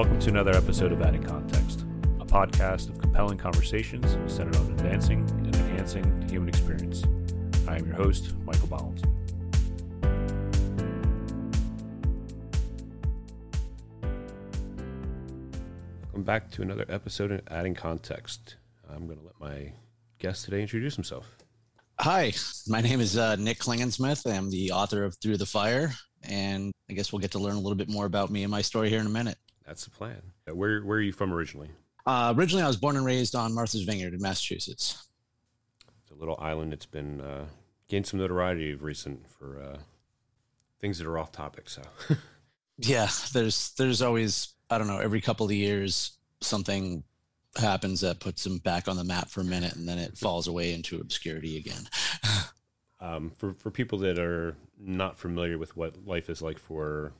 Welcome to another episode of Adding Context, a podcast of compelling conversations centered on advancing and enhancing the human experience. I am your host, Michael Bollins. Welcome back to another episode of Adding Context. I'm going to let my guest today introduce himself. Hi, my name is uh, Nick Klingensmith. I'm the author of Through the Fire, and I guess we'll get to learn a little bit more about me and my story here in a minute. That's the plan. Where Where are you from originally? Uh, originally, I was born and raised on Martha's Vineyard in Massachusetts. It's a little island. It's been uh, gained some notoriety of recent for uh, things that are off topic. So, yeah, there's there's always I don't know every couple of years something happens that puts them back on the map for a minute, and then it falls away into obscurity again. um, for for people that are not familiar with what life is like for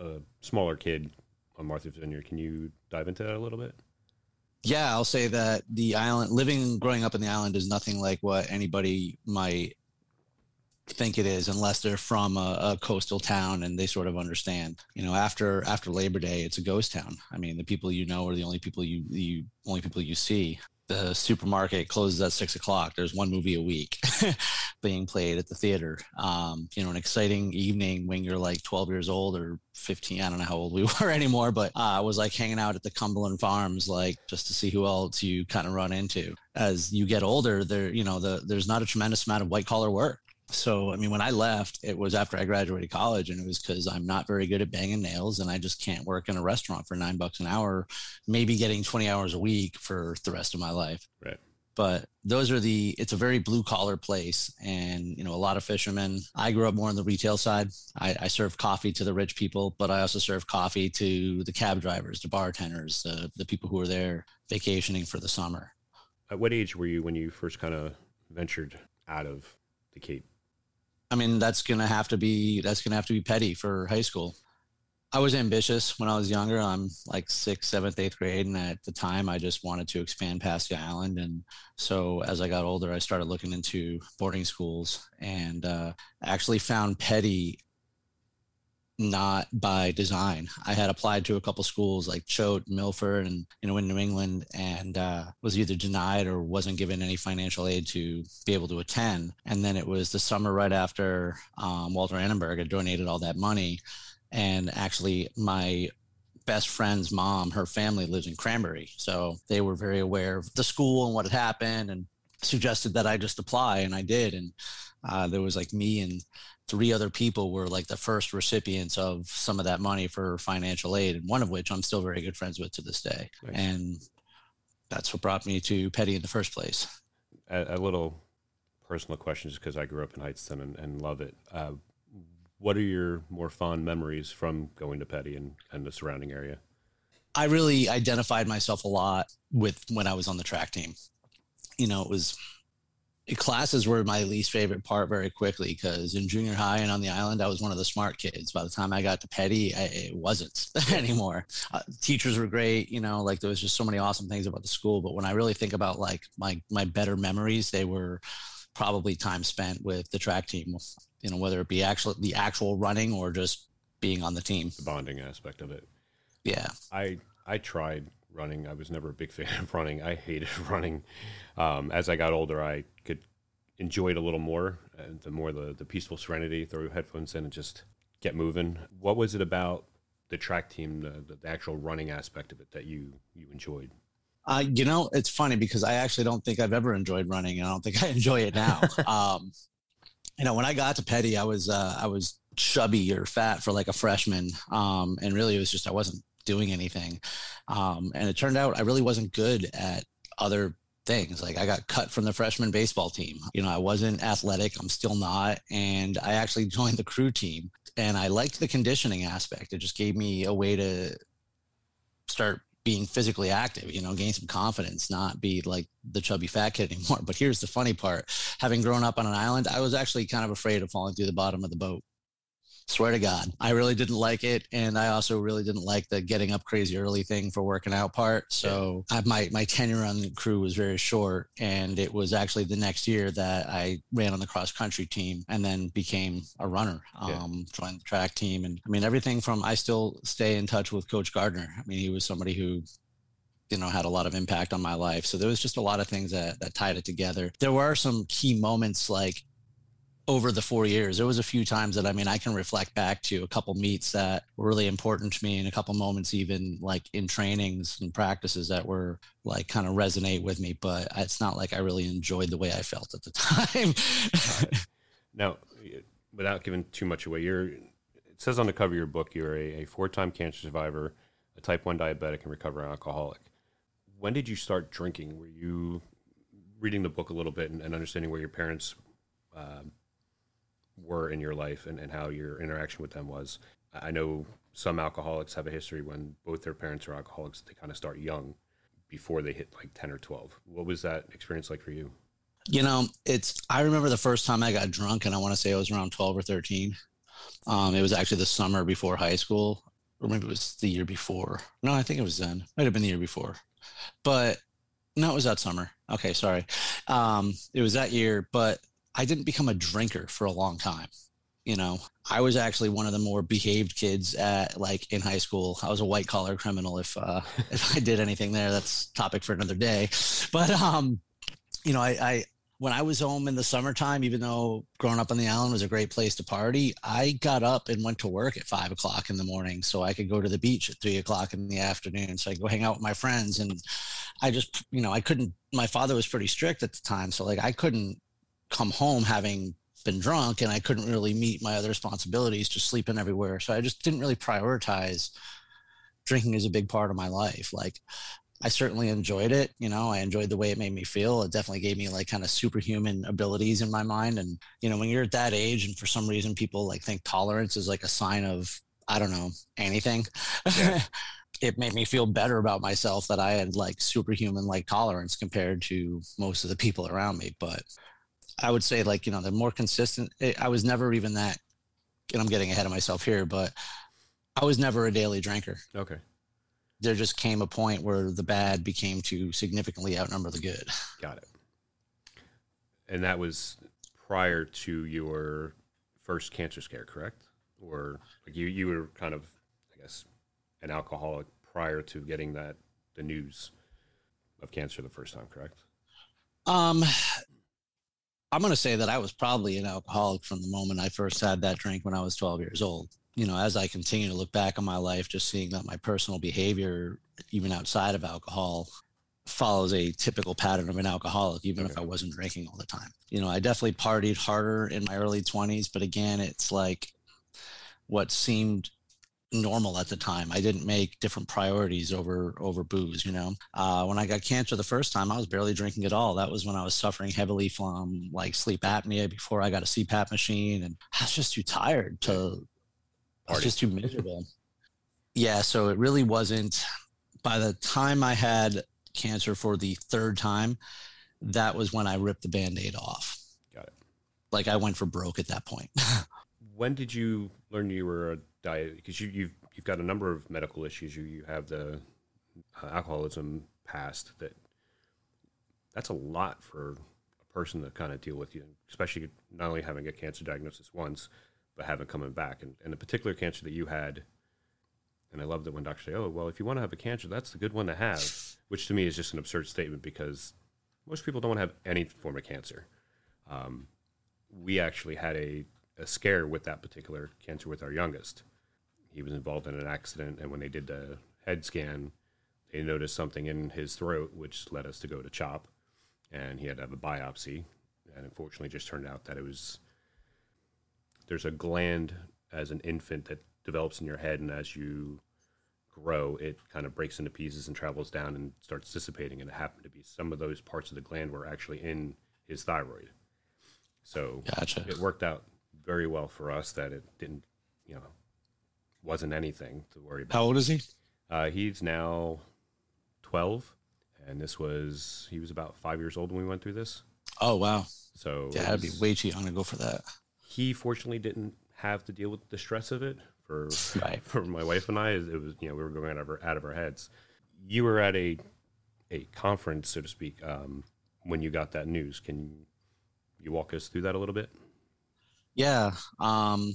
a smaller kid on Martha's Vineyard. Can you dive into that a little bit? Yeah, I'll say that the island, living, growing up in the island, is nothing like what anybody might think it is unless they're from a, a, coastal town and they sort of understand you know after after labor day it's a ghost town i mean the people you know are the only people you you only people you see the supermarket closes at six o'clock. There's one movie a week being played at the theater. Um, you know, an exciting evening when you're like 12 years old or 15. I don't know how old we were anymore, but uh, I was like hanging out at the Cumberland Farms, like just to see who else you kind of run into. As you get older, there, you know, the, there's not a tremendous amount of white collar work so i mean when i left it was after i graduated college and it was because i'm not very good at banging nails and i just can't work in a restaurant for nine bucks an hour maybe getting 20 hours a week for the rest of my life. Right. But those are the it's a very blue collar place and you know a lot of fishermen. I grew up more on the retail side. I, I serve coffee to the rich people but i also serve coffee to the cab drivers the bartenders the, the people who are there vacationing for the summer. At what age were you when you first kind of ventured out of the cape I mean, that's gonna have to be that's gonna have to be Peddie for high school. I was ambitious when I was younger. I'm like sixth, seventh, eighth grade, and at the time, I just wanted to expand past the island. And so, as I got older, I started looking into boarding schools, and uh, actually found Peddie not by design. I had applied to a couple schools like Choate, Milford, and you know in New England, and uh, was either denied or wasn't given any financial aid to be able to attend. And then it was the summer right after um, Walter Annenberg had donated all that money, and actually my best friend's mom, her family lives in Cranbury, so they were very aware of the school and what had happened, and suggested that I just apply, and I did, and uh, there was like me and three other people were like the first recipients of some of that money for financial aid, and one of which I'm still very good friends with to this day. Nice. And that's what brought me to Peddie in the first place. A, a little personal question, just because I grew up in Hightstown and, and love it. Uh, what are your more fond memories from going to Peddie and, and the surrounding area? I really identified myself a lot with when I was on the track team. You know, it was classes were my least favorite part very quickly because in junior high and on the island, I was one of the smart kids. By the time I got to Peddie, I, it wasn't anymore. Uh, teachers were great, you know, like there was just so many awesome things about the school. But when I really think about like my my better memories, they were probably time spent with the track team. You know, whether it be actual the actual running or just being on the team. The bonding aspect of it. Yeah. I I tried running. I was never a big fan of running. I hated running. Um, as I got older, I could enjoy it a little more. And the more the, the peaceful serenity, throw your headphones in and just get moving. What was it about the track team, the, the actual running aspect of it that you, you enjoyed? Uh, you know, it's funny because I actually don't think I've ever enjoyed running, and I don't think I enjoy it now. um, you know, when I got to Peddie, I was uh, I was chubby or fat for like a freshman, um, and really it was just I wasn't doing anything. Um, and it turned out I really wasn't good at other things. Like I got cut from the freshman baseball team. You know, I wasn't athletic. I'm still not. And I actually joined the crew team and I liked the conditioning aspect. It just gave me a way to start being physically active, you know, gain some confidence, not be like the chubby fat kid anymore. But here's the funny part having grown up on an island, I was actually kind of afraid of falling through the bottom of the boat Swear to God, I really didn't like it, and I also really didn't like the getting up crazy early thing for working out part. So I, my my tenure on the crew was very short, and it was actually the next year that I ran on the cross country team, and then became a runner. Um, yeah. Joined the track team, and I mean everything from I still stay in touch with Coach Gardner. I mean he was somebody who you know had a lot of impact on my life so there was just a lot of things that that tied it together there were some key moments like over the four years. There was a few times that I mean I can reflect back to a couple meets that were really important to me and a couple moments even like in trainings and practices that were like kind of resonate with me. But it's not like I really enjoyed the way I felt at the time. right. Now, without giving too much away, you're it says on the cover of your book you're a, a four-time cancer survivor, a type one diabetic, and recovering alcoholic. When did you start drinking? Were you reading the book a little bit and, and understanding where your parents uh, were in your life and, and how your interaction with them was. I know some alcoholics have a history when both their parents are alcoholics, they kind of start young before they hit like 10 or 12. What was that experience like for you? You know, it's, I remember the first time I got drunk, and I want to say I was around 12 or 13. Um, it was actually the summer before high school, or maybe it was the year before. No, I think it was then. Might have been the year before. But no, it was that summer. Okay, sorry. Um, it was that year, but I didn't become a drinker for a long time. You know, I was actually one of the more behaved kids at like in high school. I was a white collar criminal. If uh, if I did anything there, that's topic for another day. But um, you know, I, I when I was home in the summertime, even though growing up on the island was a great place to party, I got up and went to work at five o'clock in the morning so I could go to the beach at three o'clock in the afternoon. So I go hang out with my friends. And I just, you know, I couldn't, my father was pretty strict at the time. So like I couldn't come home having been drunk and I couldn't really meet my other responsibilities, just sleeping everywhere. So I just didn't really prioritize drinking as a big part of my life. Like I certainly enjoyed it. You know, I enjoyed the way it made me feel. It definitely gave me like kind of superhuman abilities in my mind. And, you know, when you're at that age and for some reason people like think tolerance is like a sign of, I don't know, anything. Yeah. it made me feel better about myself that I had like superhuman like tolerance compared to most of the people around me. But I would say like you know the more consistent. Eh, I was never even that. And I'm getting ahead of myself here, but I was never a daily drinker. Okay. There just came a point where the bad became to significantly outnumber the good. Got it. And that was prior to your first cancer scare, correct? Or like you, you were kind of, I guess, an alcoholic prior to getting that the news of cancer the first time, correct? Um, I'm going to say that I was probably an alcoholic from the moment I first had that drink when I was 12 years old. You know, as I continue to look back on my life, just seeing that my personal behavior, even outside of alcohol, follows a typical pattern of an alcoholic, even okay. if I wasn't drinking all the time. You know, I definitely partied harder in my early 20s, but again, it's like what seemed normal at the time. I didn't make different priorities over over booze. You know, uh, when I got cancer the first time, I was barely drinking at all. That was when I was suffering heavily from like sleep apnea before I got a CPAP machine, and I was just too tired to. I was just too miserable. yeah, so it really wasn't. By the time I had cancer for the third time, that was when I ripped the band-aid off. Got it. Like I went for broke at that point. when did you learn you were a diet because you, you've you've got a number of medical issues. You you have the uh, alcoholism past that that's a lot for a person to kind of deal with you, especially not only having a cancer diagnosis once, but having coming back and, and the particular cancer that you had. And I love that when doctors say, "Oh, well, if you want to have a cancer, that's the good one to have," which to me is just an absurd statement because most people don't want to have any form of cancer. Um, we actually had a a scare with that particular cancer with our youngest. He was involved in an accident, and when they did the head scan, they noticed something in his throat, which led us to go to CHOP, and he had to have a biopsy. And unfortunately, just turned out that it was there's a gland as an infant that develops in your head, and as you grow, it kind of breaks into pieces and travels down and starts dissipating. And it happened to be some of those parts of the gland were actually in his thyroid. So gotcha. it worked out very well for us that it didn't, you know, wasn't anything to worry about. How old is he? Uh, he's now 12, and this was, he was about five years old when we went through this. Oh, wow. So, yeah, I'd be way too young to go for that. He fortunately didn't have to deal with the stress of it. For Right. for my wife and I, it was you know we were going out of our, out of our heads. You were at a a conference, so to speak, um, when you got that news. Can you walk us through that a little bit? Yeah. Um,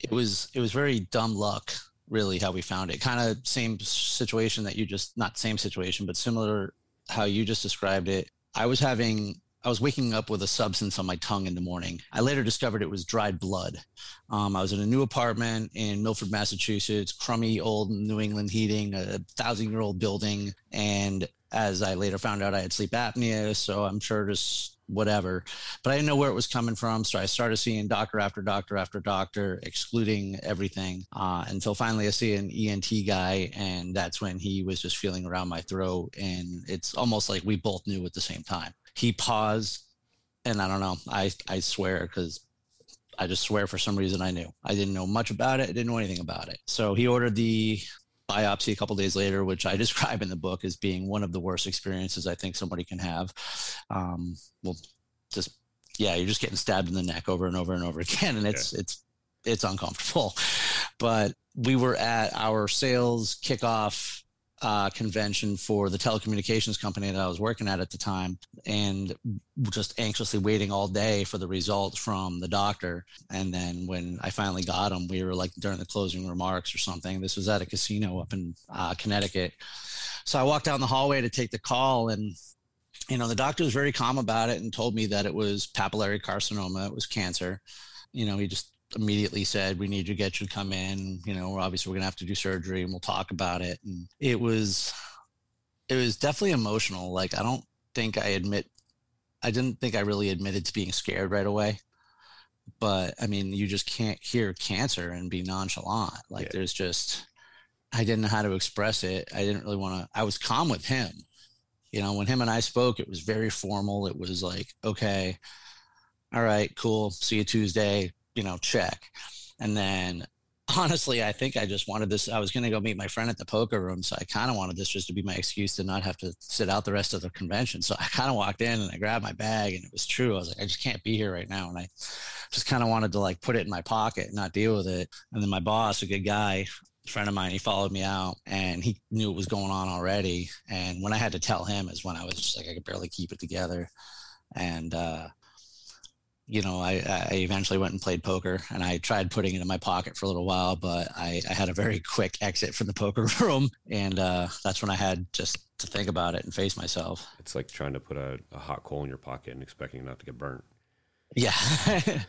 it was it was very dumb luck, really, how we found it. Kind of same situation that you just not same situation, but similar how you just described it. I was having I was waking up with a substance on my tongue in the morning. I later discovered it was dried blood. Um, I was in a new apartment in Milford, Massachusetts, crummy old New England heating, a thousand year old building. And as I later found out, I had sleep apnea. So I'm sure just whatever. But I didn't know where it was coming from. So I started seeing doctor after doctor after doctor, excluding everything uh, until finally I see an ENT guy. And that's when he was just feeling around my throat. And it's almost like we both knew at the same time he paused and i don't know i i swear because i just swear for some reason i knew i didn't know much about it i didn't know anything about it so he ordered the biopsy a couple days later which i describe in the book as being one of the worst experiences i think somebody can have. Um, well just yeah you're just getting stabbed in the neck over and over and over again and it's it's it's uncomfortable. But we were at our sales kickoff uh, convention for the telecommunications company that I was working at at the time, and just anxiously waiting all day for the results from the doctor. And then when I finally got them, we were like during the closing remarks or something. This was at a casino up in uh, Connecticut. So I walked down the hallway to take the call, and you know the doctor was very calm about it and told me that it was papillary carcinoma, it was cancer. You know, he just immediately said, "We need to get you to come in. You know, obviously we're gonna have to do surgery, and we'll talk about it." And it was, it was definitely emotional. Like I don't think I admit, I didn't think I really admitted to being scared right away. But I mean, you just can't hear cancer and be nonchalant. Like Yeah. there's just, I didn't know how to express it. I didn't really want to. I was calm with him. You know, when him and I spoke, it was very formal. It was like, okay, all right, cool. See you Tuesday you know, check. And then honestly, I think I just wanted this. I was going to go meet my friend at the poker room. So I kind of wanted this just to be my excuse to not have to sit out the rest of the convention. So I kind of walked in and I grabbed my bag and it was true. I was like, I just can't be here right now. And I just kind of wanted to like put it in my pocket and not deal with it. And then my boss, a good guy, friend of mine, he followed me out and he knew what was going on already. And when I had to tell him is when I was just like, I could barely keep it together. And, uh, you know, I, I eventually went and played poker and I tried putting it in my pocket for a little while, but I, I had a very quick exit from the poker room. And uh, that's when I had just to think about it and face myself. It's like trying to put a, a hot coal in your pocket and expecting not to get burnt. Yeah.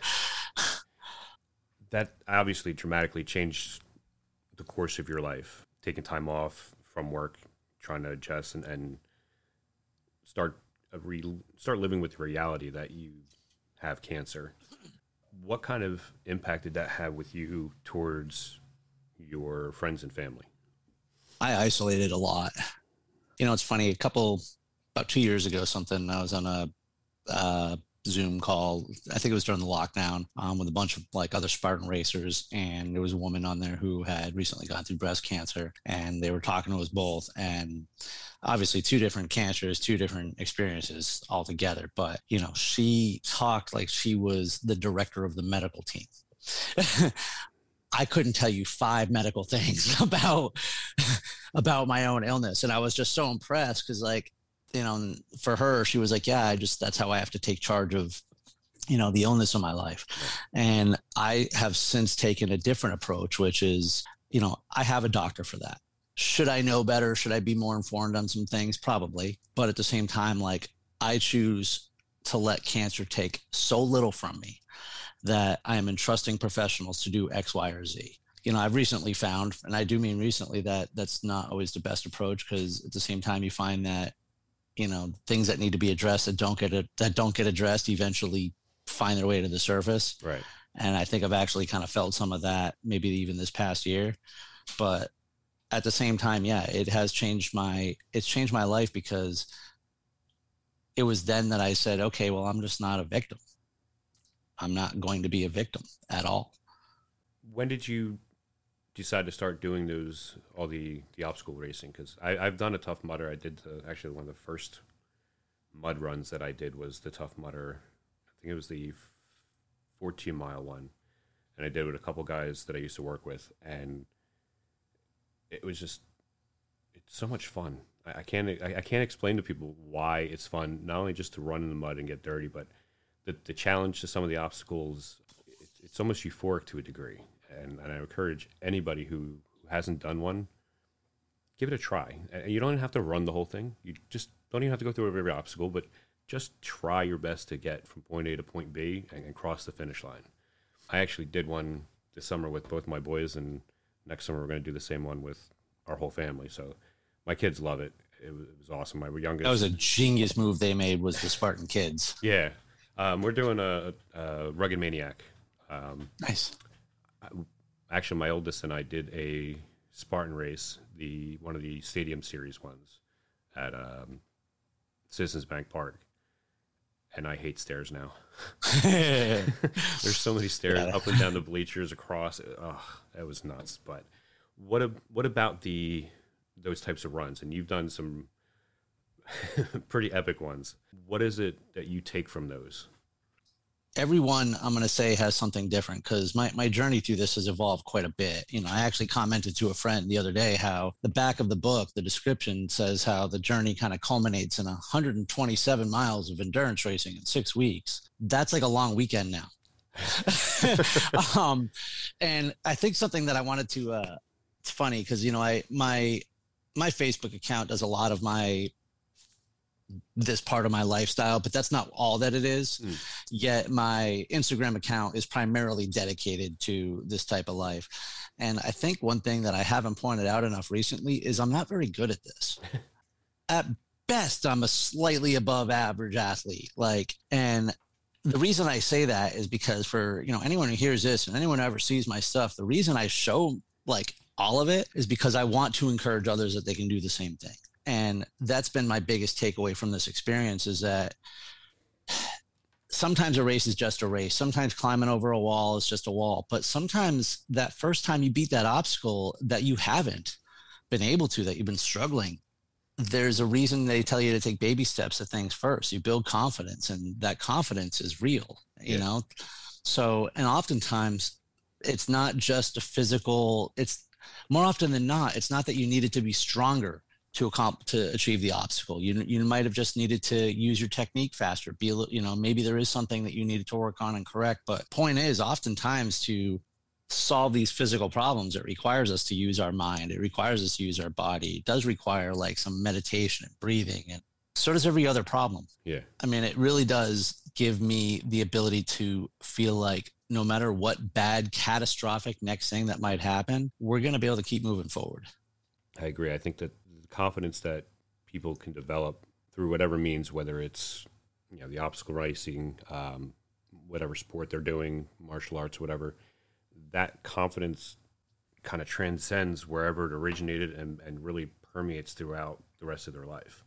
that obviously dramatically changed the course of your life. Taking time off from work, trying to adjust and, and start a re, start living with the reality that you have cancer. What kind of impact did that have with you towards your friends and family? I isolated a lot. You know, it's funny. A couple, about two years ago, something, I was on a uh, Zoom call. I think it was during the lockdown um, with a bunch of like other Spartan racers. And there was a woman on there who had recently gone through breast cancer. And they were talking to us both. And obviously, two different cancers, two different experiences altogether. But, you know, she talked like she was the director of the medical team. I couldn't tell you five medical things about about my own illness, and I was just so impressed because, like, you know, for her, she was like, "Yeah, I just that's how I have to take charge of, you know, the illness of my life," and I have since taken a different approach, which is, you know, I have a doctor for that. Should I know better? Should I be more informed on some things? Probably, but at the same time, like, I choose to let cancer take so little from me that I am entrusting professionals to do X, Y, or Z. You know, I've recently found, and I do mean recently, that that's not always the best approach because at the same time, you find that you know things that need to be addressed that don't get a, that don't get addressed eventually find their way to the surface. Right. And I think I've actually kind of felt some of that, maybe even this past year. But at the same time, yeah, it has changed my it's changed my life because it was then that I said, okay, well, I'm just not a victim. I'm not going to be a victim at all. When did you decide to start doing those all the the obstacle racing? Because I've done a tough mudder. I did the, actually one of the first mud runs that I did was the tough mudder. I think it was the 14 mile one, and I did it with a couple guys that I used to work with, and it was just it's so much fun. I, I can't I, I can't explain to people why it's fun. Not only just to run in the mud and get dirty, but the the challenge to some of the obstacles. It's almost euphoric to a degree, and, and I encourage anybody who, hasn't done one, give it a try. And you don't have to run the whole thing. You just don't even have to go through every obstacle, but just try your best to get from point A to point B and, and cross the finish line. I actually did one this summer with both my boys, and next summer we're going to do the same one with our whole family. So my kids love it. It was, it was awesome. My youngest. That was a genius move they made. Was the Spartan kids? Yeah, um, we're doing a, a rugged maniac. Um, nice. Actually, my oldest and I did a Spartan race, the one of the Stadium Series ones at um, Citizens Bank Park, and I hate stairs now. There's so many stairs yeah. up and down the bleachers, across. Oh, that was nuts. But what a, what about the those types of runs? And you've done some pretty epic ones. What is it that you take from those? Everyone i'm going to say has something different because my, my journey through this has evolved quite a bit. You know i actually commented to a friend the other day how the back of the book the description says how the journey kind of culminates in 127 miles of endurance racing in six weeks. That's like a long weekend now. Um, and i think something that i wanted to uh, it's funny because you know i my my facebook account does a lot of my this part of my lifestyle, but that's not all that it is. Mm. Yet my Instagram account is primarily dedicated to this type of life. And I think one thing that I haven't pointed out enough recently is I'm not very good at this. at best, I'm a slightly above average athlete. Like, and the reason I say that is because for, you know, anyone who hears this and anyone who ever sees my stuff, the reason I show like all of it is because I want to encourage others that they can do the same thing and that's been my biggest takeaway from this experience is that sometimes a race is just a race. Sometimes climbing over a wall is just a wall. But sometimes that first time you beat that obstacle that you haven't been able to that you've been struggling there's a reason they tell you to take baby steps at things first. You build confidence and that confidence is real you yeah. know? So and oftentimes it's not just a physical it's more often than not it's not that you needed to be stronger to accomplish to achieve the obstacle. You you might have just needed to use your technique faster. Be a little, you know, maybe there is something that you needed to work on and correct. But point is, oftentimes to solve these physical problems, it requires us to use our mind. It requires us to use our body. It does require like some meditation and breathing, and so does every other problem. Yeah, I mean, it really does give me the ability to feel like no matter what bad, catastrophic next thing that might happen, we're going to be able to keep moving forward. I agree. I think that confidence that people can develop through whatever means, whether it's you know the obstacle racing, um, whatever sport they're doing, martial arts, whatever. That confidence kind of transcends wherever it originated and, and really permeates throughout the rest of their life.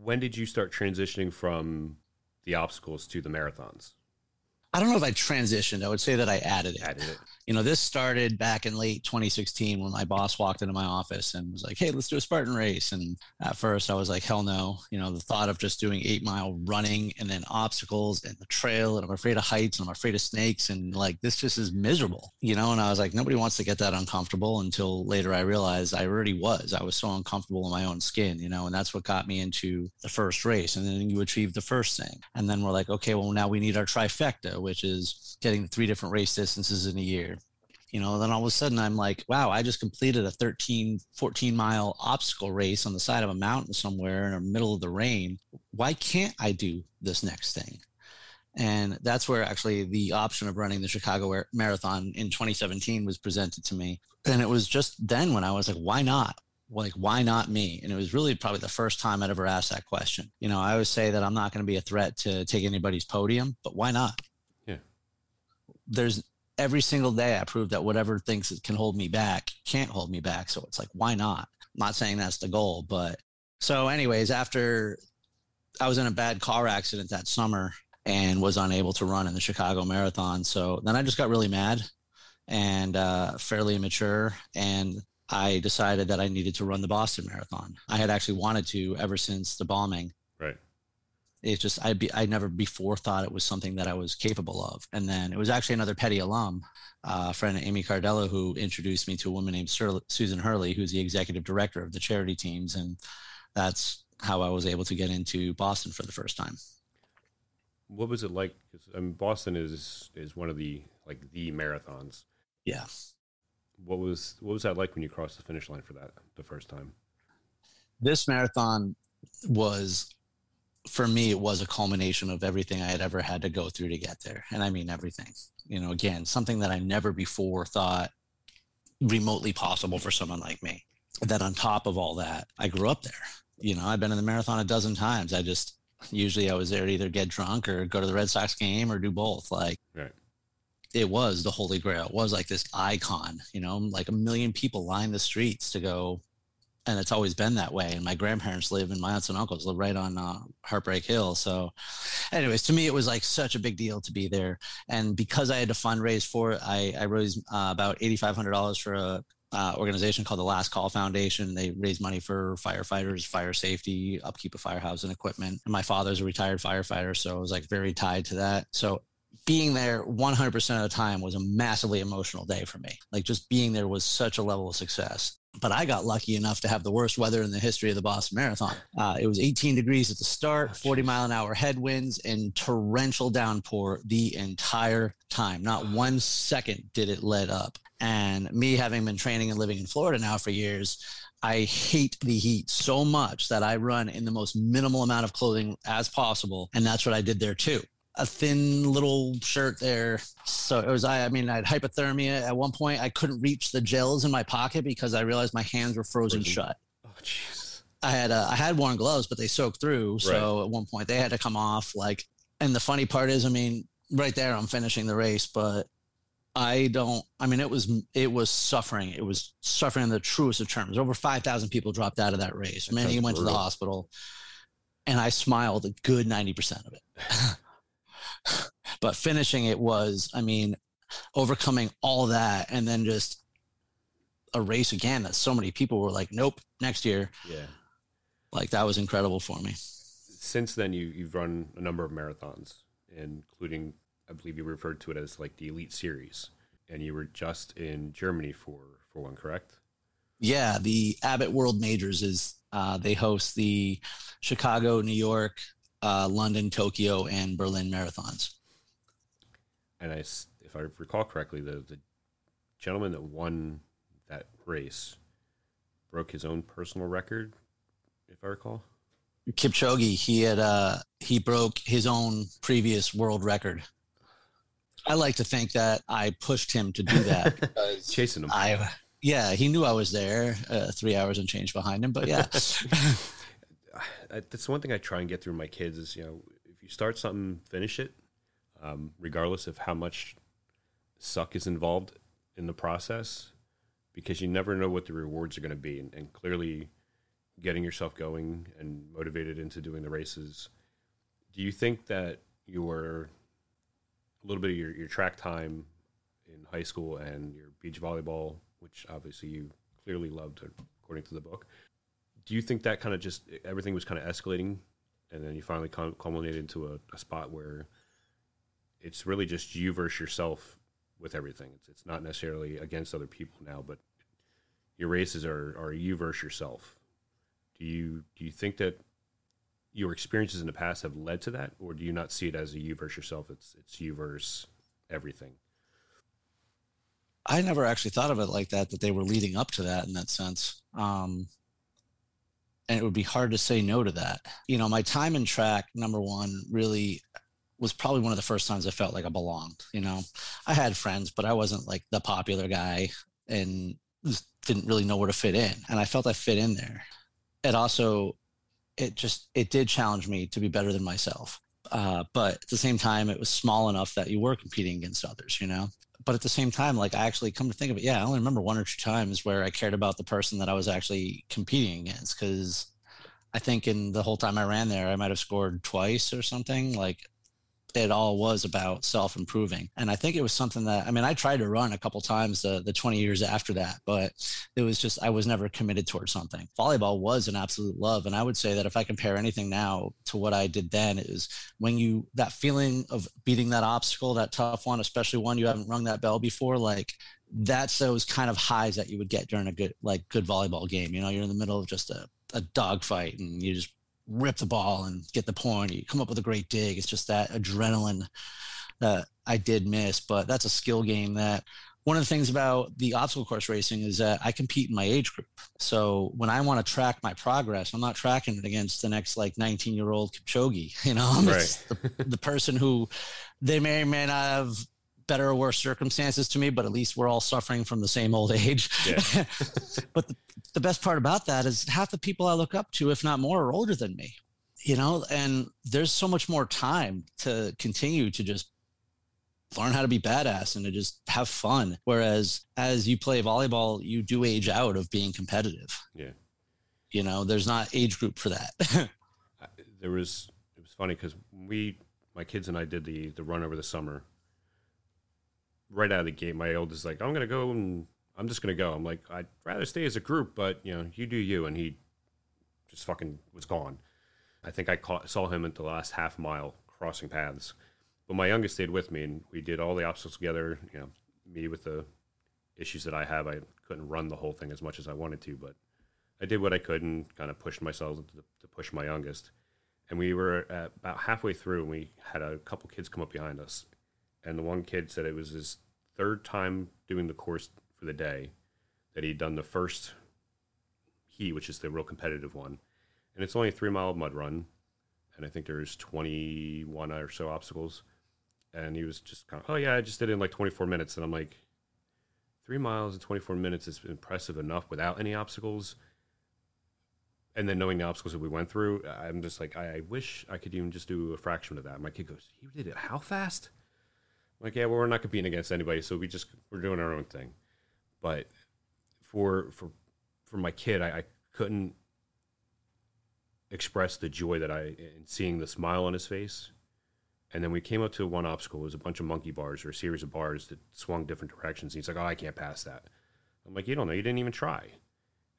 When did you start transitioning from the obstacles to the marathons? I don't know if I transitioned. I would say that I added it. Added it. You know, this started back in late 2016 when my boss walked into my office and was like, "Hey, let's do a Spartan race." And at first, I was like, "Hell no!" You know, the thought of just doing eight mile running and then obstacles and the trail, and I'm afraid of heights and I'm afraid of snakes, and like this just is miserable. You know, and I was like, nobody wants to get that uncomfortable. Until later, I realized I already was. I was so uncomfortable in my own skin. You know, and that's what got me into the first race. And then you achieve the first thing, and then we're like, okay, well now we need our trifecta which is getting three different race distances in a year. You know, then all of a sudden I'm like, wow, I just completed a 13, 14 mile obstacle race on the side of a mountain somewhere in the middle of the rain. Why can't I do this next thing? And that's where actually the option of running the Chicago Marathon in 2017 was presented to me. And it was just then when I was like, why not? like why not me and it was really probably the first time i'd ever asked that question you know i always say that i'm not going to be a threat to take anybody's podium but why not there's every single day I prove that whatever thinks it can hold me back can't hold me back. So it's like, why not? I'm not saying that's the goal, but so anyways, after I was in a bad car accident that summer and was unable to run in the Chicago Marathon. So then I just got really mad and uh, fairly immature. And I decided that I needed to run the Boston Marathon. I had actually wanted to ever since the bombing. It's just I be I never before thought it was something that I was capable of. And then it was actually another Peddie alum, uh, friend Amy Cardello, who introduced me to a woman named Sur- Susan Hurley, who's the executive director of the charity teams, and that's how I was able to get into Boston for the first time. What was it like? Because I mean, Boston is is one of the like the marathons. Yeah. What was what was that like when you crossed the finish line for that the first time? This marathon was for me it was a culmination of everything I had ever had to go through to get there. And I mean everything. You know, again, something that I never before thought remotely possible for someone like me. That on top of all that, I grew up there. You know, I've been in the marathon a dozen times. I just usually I was there to either get drunk or go to the Red Sox game or do both. Like right. it was the holy grail. It was like this icon, you know, like a million people line the streets to go and it's always been that way. And my grandparents live and my aunts and uncles live right on uh, Heartbreak Hill. So, anyways, to me, it was like such a big deal to be there. And because I had to fundraise for it, I, I raised uh, about $8,500 for a uh, organization called the Last Call Foundation. They raise money for firefighters, fire safety, upkeep of firehouse and equipment. And my father's a retired firefighter, so I was like very tied to that. So being there 100% of the time was a massively emotional day for me. Like just being there was such a level of success. But I got lucky enough to have the worst weather in the history of the Boston Marathon. Uh, it was 18 degrees at the start, 40 mile an hour headwinds, and torrential downpour the entire time. Not one second did it let up. And me having been training and living in Florida now for years, I hate the heat so much that I run in the most minimal amount of clothing as possible. And that's what I did there too. A thin little shirt there. So it was, I, I mean, I had hypothermia at one point. I couldn't reach the gels in my pocket because I realized my hands were frozen, shut. Oh, jeez. I had, uh, I had worn gloves, but they soaked through. So right. at one point they had to come off. Like, and the funny part is, I mean, right there, I'm finishing the race, but I don't. I mean, it was it was suffering. It was suffering in the truest of terms. Over five thousand people dropped out of that race. That Many went brutal. to the hospital, and I smiled a good ninety percent of it. but finishing it was, I mean, overcoming all that, and then just a race again that so many people were like, "Nope, next year." Yeah, like that was incredible for me. Since then, you you've run a number of marathons, including I believe you referred to it as like the Elite Series, and you were just in Germany for for one, correct? Yeah, the Abbott World Majors is uh, they host the Chicago, New York, uh, London, Tokyo, and Berlin marathons. And I, if I recall correctly, the the gentleman that won that race broke his own personal record, if I recall. Kipchoge, he had uh he broke his own previous world record. I like to think that I pushed him to do that because chasing him. I yeah, he knew I was there, uh, three hours and change behind him. But yeah, that's one thing I try and get through my kids is you know if you start something, finish it, um, regardless of how much suck is involved in the process, because you never know what the rewards are going to be, and, and clearly getting yourself going and motivated into doing the races. Do you think that your a little bit of your, your track time in high school and your beach volleyball, which obviously you clearly loved according to the book. Do you think that kind of just everything was kind of escalating, and then you finally culminated into a, a spot where it's really just you versus yourself with everything. It's it's not necessarily against other people now, but your races are are you versus yourself. Do you do you think that your experiences in the past have led to that, or do you not see it as a you versus yourself? It's it's you versus everything. I never actually thought of it like that. That they were leading up to that in that sense. Um, and it would be hard to say no to that. You know, my time in track, number one, really was probably one of the first times I felt like I belonged. You know, I had friends, but I wasn't like the popular guy and didn't really know where to fit in. And I felt I fit in there. It also it just it did challenge me to be better than myself. Uh, but at the same time, it was small enough that you were competing against others, you know. But at the same time, like I actually come to think of it, yeah, I only remember one or two times where I cared about the person that I was actually competing against because I think in the whole time I ran there, I might have scored twice or something. Like it all was about self improving. And I think it was something that, I mean, I tried to run a couple times the, the 20 years after that, but it was just, I was never committed towards something. Volleyball was an absolute love. And I would say that if I compare anything now to what I did then, is when you, that feeling of beating that obstacle, that tough one, especially one you haven't rung that bell before, like that's those kind of highs that you would get during a good, like good volleyball game. You know, you're in the middle of just a, a dogfight and you just rip the ball and get the point. You come up with a great dig. It's just that adrenaline that I did miss. But that's a skill game that one of the things about the obstacle course racing is that I compete in my age group. So when I want to track my progress, I'm not tracking it against the next like 19 year old Kipchoge. You know, right. the, the person who they may or may not have better or worse circumstances to me, but at least we're all suffering from the same old age. Yeah. but the, the best part about that is half the people I look up to, if not more, are older than me. You know, and there's so much more time to continue to just learn how to be badass and to just have fun. Whereas as you play volleyball, you do age out of being competitive. Yeah. You know, there's not age group for that. there was it was funny because we my kids and I did the the run over the summer right out of the gate, my oldest is like, I'm gonna go and I'm just gonna go. I'm like, I'd rather stay as a group, but you know, you do you. And he just fucking was gone. I think I caught, saw him at the last half mile crossing paths. But my youngest stayed with me, and we did all the obstacles together. You know, me with the issues that I have, I couldn't run the whole thing as much as I wanted to, but I did what I could and kind of pushed myself to, to push my youngest. And we were about halfway through, and we had a couple kids come up behind us, and the one kid said it was his third time doing the course for the day that he'd done the first he which is the real competitive one. And it's only a three mile mud run and i think there's 21 or so obstacles. And he was just kind of oh yeah i just did it in like 24 minutes. And i'm like three miles in 24 minutes is impressive enough without any obstacles. And then knowing the obstacles that we went through i'm just like i, wish i could even just do a fraction of that. My kid goes you did it how fast like, yeah, well, we're not competing against anybody, so we just we're doing our own thing. But for for for my kid, I, I couldn't express the joy that I in seeing the smile on his face. And then we came up to one obstacle. It was a bunch of monkey bars or a series of bars that swung different directions. And he's like, "Oh, I can't pass that." I'm like, "You don't know. You didn't even try."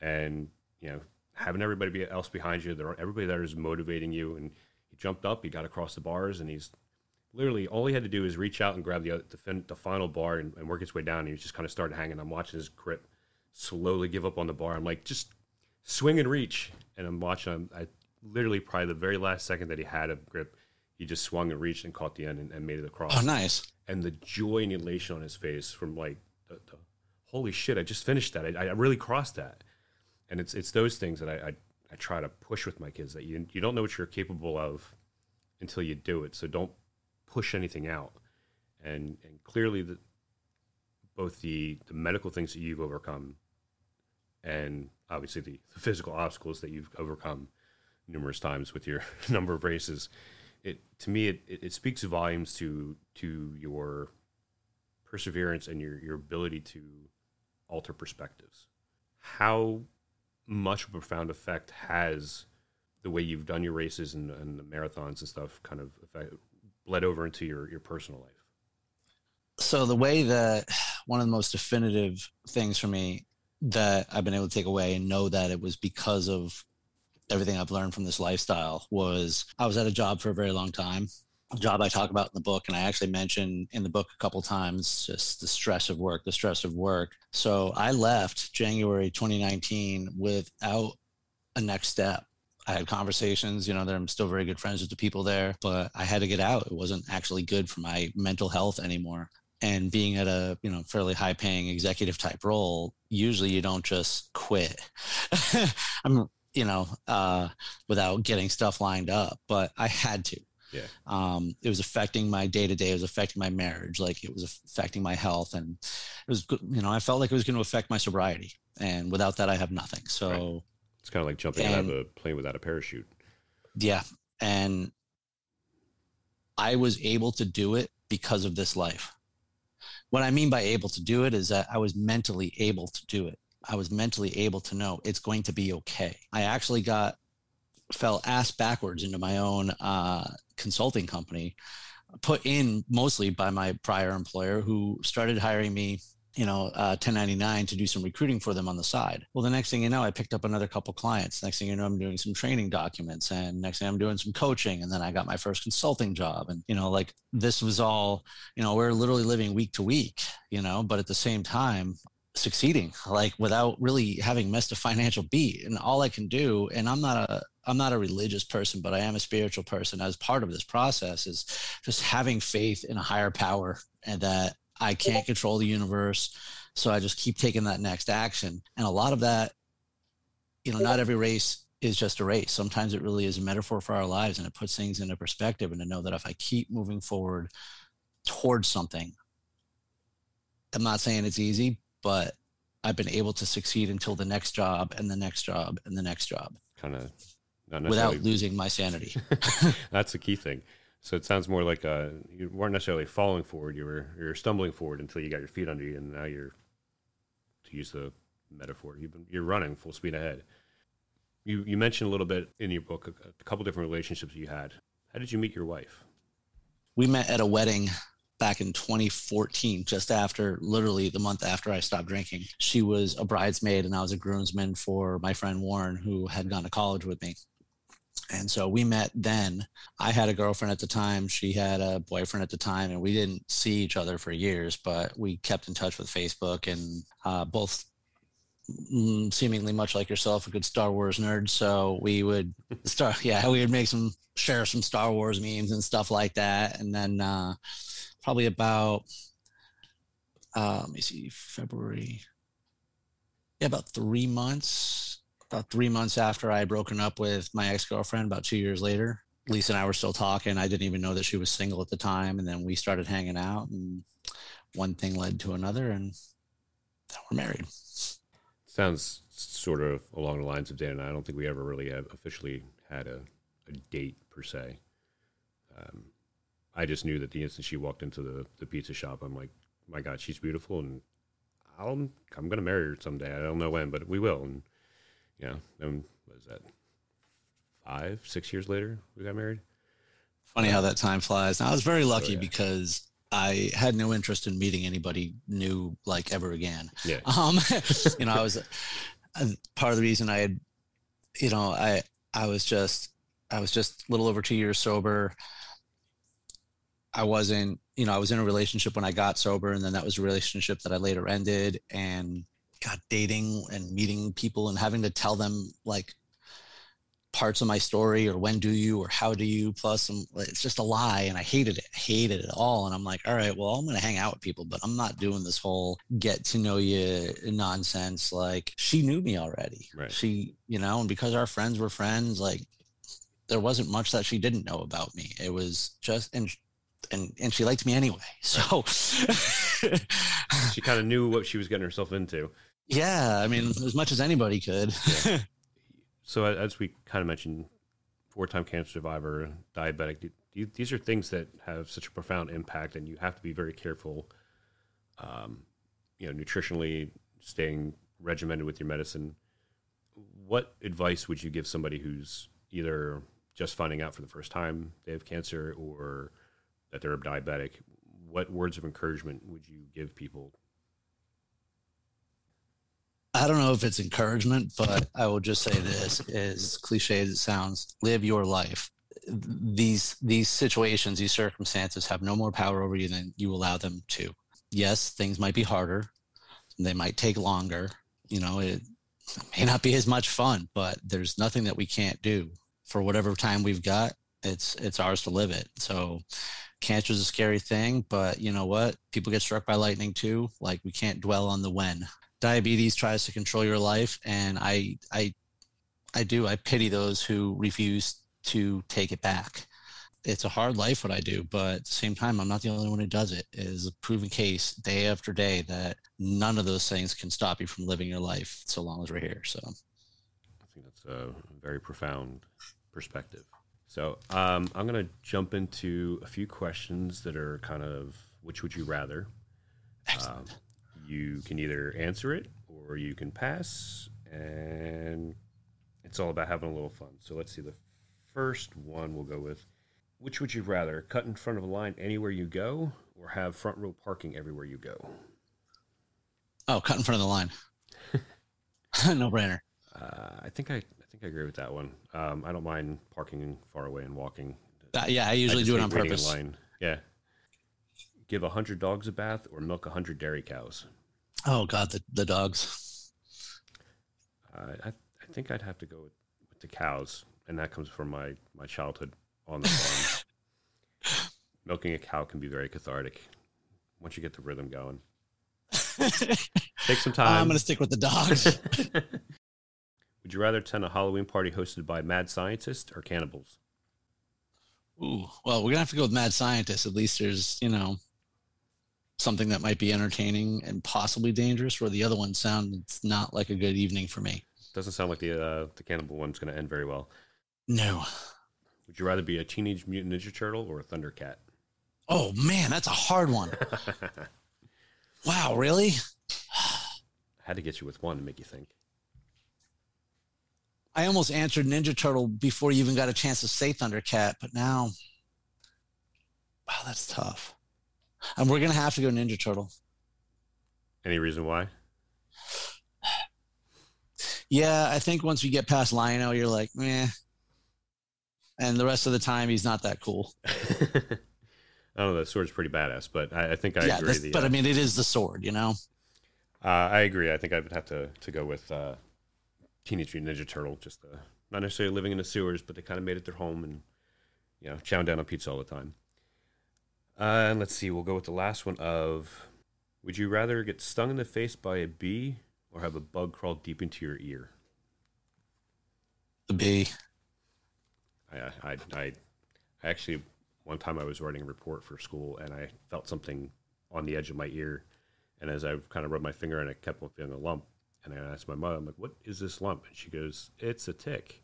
And you know, having everybody else behind you, there, everybody there is motivating you. And he jumped up, he got across the bars, and he's literally all he had to do is reach out and grab the the, fin- the final bar and, and, work his way down. And he just kind of started hanging. I'm watching his grip slowly give up on the bar. I'm like, just swing and reach. And I'm watching him. I literally probably the very last second that he had a grip, he just swung and reached and caught the end and, and made it across. Oh, nice! And the joy and elation on his face from like, the, the, holy shit, I just finished that. I, I, really crossed that. And it's it's those things that I, I I try to push with my kids that you you don't know what you're capable of until you do it. So don't push anything out. And and clearly the both the the medical things that you've overcome and obviously the, the physical obstacles that you've overcome numerous times with your number of races it to me it, it, it speaks volumes to to your perseverance and your your ability to alter perspectives how much of a profound effect has the way you've done your races and, and the marathons and stuff kind of affect, bled over into your your personal life? So the way that one of the most definitive things for me that I've been able to take away and know that it was because of everything I've learned from this lifestyle was I was at a job for a very long time. A job I talk about in the book, and I actually mention in the book a couple times just the stress of work, the stress of work. So I left January 2019 without a next step. I had conversations, you know, that I'm still very good friends with the people there, but I had to get out. It wasn't actually good for my mental health anymore. And being at a, you know, fairly high paying executive type role, usually you don't just quit. I'm, you know, uh, without getting stuff lined up, but I had to. Yeah. Um, it was affecting my day to day. It was affecting my marriage. Like it was affecting my health. And it was, you know, I felt like it was going to affect my sobriety. And without that, I have nothing. So, right it's kind of like jumping and, out of a plane without a parachute. Yeah. And I was able to do it because of this life. What I mean by able to do it is that I was mentally able to do it. I was mentally able to know it's going to be okay. I actually got fell ass backwards into my own uh, consulting company put in mostly by my prior employer who started hiring me you know, uh, 1099 to do some recruiting for them on the side. Well, the next thing you know, I picked up another couple clients. Next thing you know, I'm doing some training documents, and next thing I'm doing some coaching, and then I got my first consulting job. And you know, like this was all, you know, we're literally living week to week, you know, but at the same time, succeeding like without really having missed a financial beat and all i can do and i'm not a i'm not a religious person but i am a spiritual person as part of this process is just having faith in a higher power and that I can't control the universe. So I just keep taking that next action. And a lot of that, you know, not every race is just a race. Sometimes it really is a metaphor for our lives and it puts things into perspective. And to know that if I keep moving forward towards something, I'm not saying it's easy, but I've been able to succeed until the next job and the next job and the next job. Kind of without losing my sanity. That's the key thing. So it sounds more like uh, you weren't necessarily falling forward; you were you're stumbling forward until you got your feet under you, and now you're, to use the metaphor, you've been, you're running full speed ahead. You you mentioned a little bit in your book a, a couple different relationships you had. How did you meet your wife? We met at a wedding back in 2014, just after, literally the month after I stopped drinking. She was a bridesmaid and I was a groomsman for my friend Warren, who had gone to college with me. And so we met then. I had a girlfriend at the time. She had a boyfriend at the time, and we didn't see each other for years, but we kept in touch with Facebook and uh, both seemingly much like yourself, a good Star Wars nerd. So we would start, yeah, we would make some, share some Star Wars memes and stuff like that. And then uh, probably about, uh, let me see, February, yeah, about three months about three months after I had broken up with my ex girlfriend, about two years later, Lisa and I were still talking. I didn't even know that she was single at the time. And then we started hanging out, and one thing led to another, and then we're married. Sounds sort of along the lines of Dan and I. I don't think we ever really have officially had a, a date per se. Um, I just knew that the instant she walked into the, the pizza shop, I'm like, my God, she's beautiful, and I'll, I'm going to marry her someday. I don't know when, but we will. And yeah, and what is that? Five, six years later, we got married. Funny how that time flies. I was very lucky oh, yeah. because I had no interest in meeting anybody new like ever again. Yeah. Um, you know, I was uh, part of the reason I had, you know, I I was just I was just a little over two years sober. I wasn't, you know, I was in a relationship when I got sober, and then that was a relationship that I later ended, and God, dating and meeting people and having to tell them like parts of my story or when do you or how do you plus some, it's just a lie and i hated it hated it all. And i'm like all right well i'm going to hang out with people but i'm not doing this whole get to know you nonsense. Like she knew me already. Right. she you know and because our friends were friends like there wasn't much that she didn't know about me. It was just and and and she liked me anyway so she kind of knew what she was getting herself into yeah, I mean, as much as anybody could. yeah. So, as we kind of mentioned, four-time cancer survivor, diabetic. You, these are things that have such a profound impact, and you have to be very careful. Um, you know, nutritionally, staying regimented with your medicine. What advice would you give somebody who's either just finding out for the first time they have cancer or that they're a diabetic? What words of encouragement would you give people I don't know if it's encouragement, but I will just say this: as cliche as it sounds, live your life. These these situations, these circumstances, have no more power over you than you allow them to. Yes, things might be harder, they might take longer. You know, it may not be as much fun, but there's nothing that we can't do for whatever time we've got. It's it's ours to live it. So cancer is a scary thing, but you know what? People get struck by lightning too. Like we can't dwell on the when diabetes tries to control your life and i i i do. I pity those who refuse to take it back. It's a hard life what i do but at the same time i'm not the only one who does it. it is a proven case day after day that none of those things can stop you from living your life so long as we're here so. I think that's a very profound perspective. So um, i'm going to jump into a few questions that are kind of which would you rather? Um, you can either answer it or you can pass, and it's all about having a little fun. So let's see. The first one we'll go with Which would you rather, cut in front of a line anywhere you go, or have front row parking everywhere you go? Oh, cut in front of the line. no brainer. Uh, I think I, I think I agree with that one. Um, I don't mind parking far away and walking. Uh, yeah, I usually I do it on purpose. line. Yeah. Give a hundred dogs a bath or milk a hundred dairy cows. Oh God, the, the dogs. Uh, I, I think I'd have to go with, with the cows, and that comes from my my childhood on the farm. Milking a cow can be very cathartic once you get the rhythm going. Take some time. I'm gonna stick with the dogs. Would you rather attend a Halloween party hosted by mad scientists or cannibals? Ooh, well, we're gonna have to go with mad scientists. At least there's, you know, something that might be entertaining and possibly dangerous. Where the other one sounds not like a good evening for me. Doesn't sound like the uh, the cannibal one's going to end very well. No. Would you rather be a teenage mutant ninja turtle or a thundercat? Oh man, that's a hard one. Wow, really? I had to get you with one to make you think. I almost answered Ninja Turtle before you even got a chance to say Thundercat, but now, wow, that's tough. And we're gonna have to go Ninja Turtle. Any reason why? Yeah, I think once we get past Lion-O, you're like, meh. And the rest of the time, he's not that cool. I don't know. That sword's pretty badass, but I, I think I yeah, agree. The, but uh, I mean, it is the sword, you know. uh, I agree. I think I would have to, to go with uh, Teenage Mutant Ninja Turtle. Just uh, not necessarily living in the sewers, but they kind of made it their home and you know chowing down on pizza all the time. Uh, and let's see. We'll go with the last one. Of Would you rather get stung in the face by a bee or have a bug crawl deep into your ear? The bee. I, I, I, I actually one time I was writing a report for school and I felt something on the edge of my ear, and as I kind of rubbed my finger and I kept on feeling a lump, and I asked my mother, I'm like, "What is this lump?" And she goes, "It's a tick."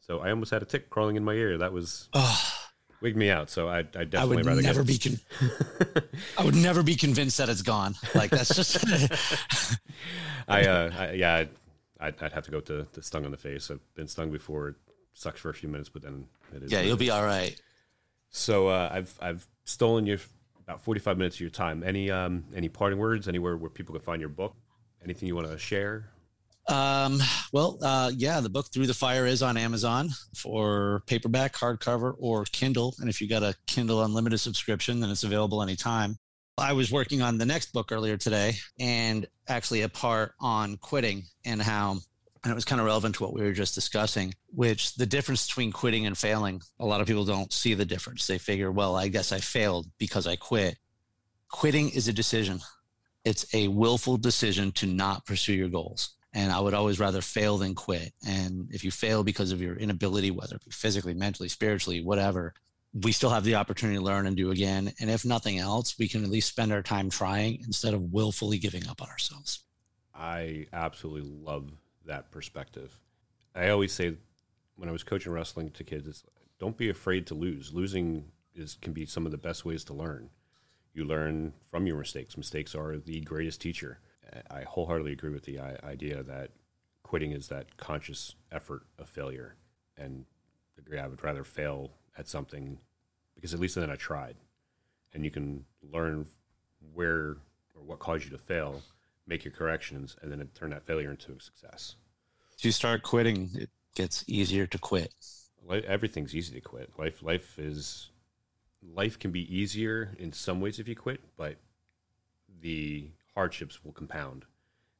So I almost had a tick crawling in my ear. That was Wigged me out. So I, I I would rather never be. Con- I would never be convinced that it's gone. Like that's just. I, uh, I yeah, I'd, I'd, I'd have to go to the stung on the face. I've been stung before. It sucks for a few minutes, but then it is. yeah, you'll be all right. So uh, I've I've stolen your about forty five minutes of your time. Any um any parting words? Anywhere where people can find your book? Anything you want to share? Um, well, uh, yeah, the book Through the Fire is on Amazon for paperback, hardcover, or Kindle. And if you got a Kindle Unlimited subscription, then it's available anytime. I was working on the next book earlier today and actually a part on quitting and how, and it was kind of relevant to what we were just discussing, which the difference between quitting and failing, a lot of people don't see the difference. They figure, well, I guess I failed because I quit. Quitting is a decision, it's a willful decision to not pursue your goals and I would always rather fail than quit. And if you fail because of your inability, whether it be physically, mentally, spiritually, whatever, we still have the opportunity to learn and do again. And if nothing else, we can at least spend our time trying instead of willfully giving up on ourselves. I absolutely love that perspective. I always say when I was coaching wrestling to kids, it's, don't be afraid to lose. Losing is can be some of the best ways to learn. You learn from your mistakes. Mistakes are the greatest teacher. I wholeheartedly agree with the idea that quitting is that conscious effort of failure, and agree. I would rather fail at something because at least then I tried, and you can learn where or what caused you to fail, make your corrections, and then turn that failure into a success. If you start quitting, it gets easier to quit. Li- Everything's easy to quit. Life, life is, life can be easier in some ways if you quit, but the hardships will compound,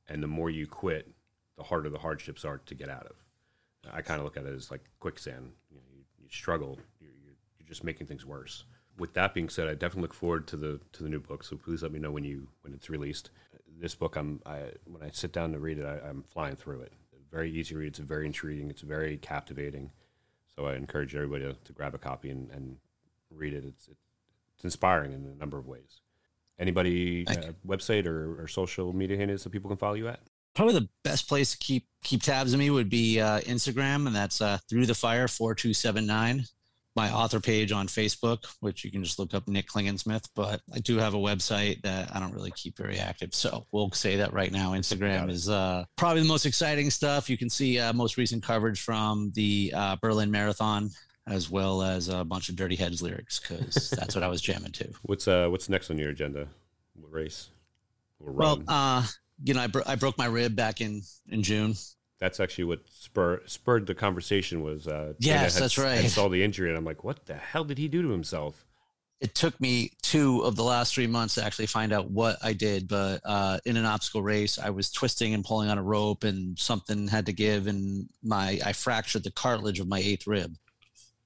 and the more you quit, the harder the hardships are to get out of. I kind of look at it as like quicksand. You, know, you, you struggle, you're, you're, you're just making things worse. With that being said, I definitely look forward to the to the new book. So please let me know when you when it's released. This book, I'm I when I sit down to read it, I, I'm flying through it. Very easy read. It's very intriguing. It's very captivating. So I encourage everybody to, to grab a copy and, and read it. It's it's inspiring in a number of ways. Anybody uh, website or, or social media handles that people can follow you at? Probably the best place to keep keep tabs on me would be uh, Instagram, and that's uh, through the fire four two seven nine. My author page on Facebook, which you can just look up Nick Klingensmith. But I do have a website that I don't really keep very active, so we'll say that right now. Instagram is uh, probably the most exciting stuff. You can see uh, most recent coverage from the uh, Berlin Marathon as well as a bunch of Dirty Heads lyrics because that's what I was jamming to. What's uh what's next on your agenda? What race? Or well, uh, you know, I, bro- I broke my rib back in in June. That's actually what spur- spurred the conversation. Was uh, yes, had, that's right. I saw the injury, and I'm like, what the hell did he do to himself? it took me two of the last three months to actually find out what I did. But uh, in an obstacle race, I was twisting and pulling on a rope, and something had to give, and my I fractured the cartilage of my eighth rib.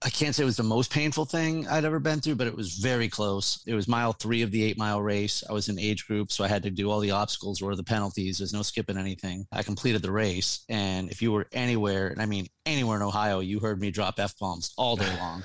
I can't say it was the most painful thing I'd ever been through, but it was very close. It was mile three of the eight mile race. I was in age group, so I had to do all the obstacles or the penalties. There's no skipping anything. I completed the race. And if you were anywhere, and I mean anywhere in Ohio, you heard me drop F bombs all day long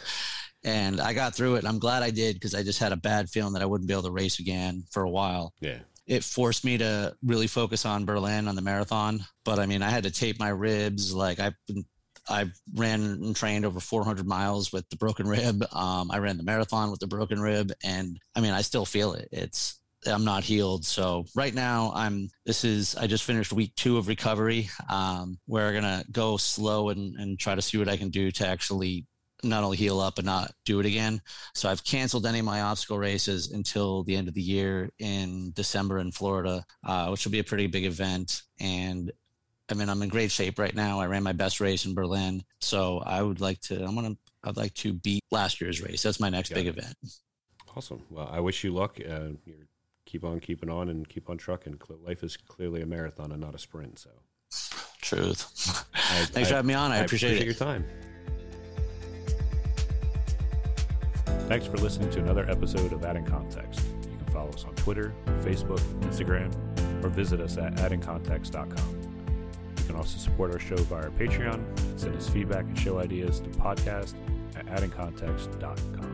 and I got through it. And I'm glad I did because I just had a bad feeling that I wouldn't be able to race again for a while. Yeah. It forced me to really focus on Berlin on the marathon. But I mean, I had to tape my ribs. Like I've been, I ran and trained over 400 miles with the broken rib. Um, I ran the marathon with the broken rib, and I mean, I still feel it. It's I'm not healed. So right now I'm this is I just finished week two of recovery. Um, we're gonna go slow and, and try to see what I can do to actually not only heal up but not do it again. So I've canceled any of my obstacle races until the end of the year in December in Florida, uh, which will be a pretty big event. And I mean, I'm in great shape right now. I ran my best race in Berlin, so I would like to. I'm gonna. I'd like to beat last year's race. That's my next yeah. big event. Awesome. Well, I wish you luck. Uh, keep on keeping on and keep on trucking. Life is clearly a marathon and not a sprint. So, truth. I, Thanks I, for having me on. I, I appreciate, appreciate your time. Thanks for listening to another episode of Adding Context. You can follow us on Twitter, Facebook, Instagram, or visit us at addingcontext.com. Can also support our show via Patreon send us feedback and show ideas to podcast at addingcontext.com.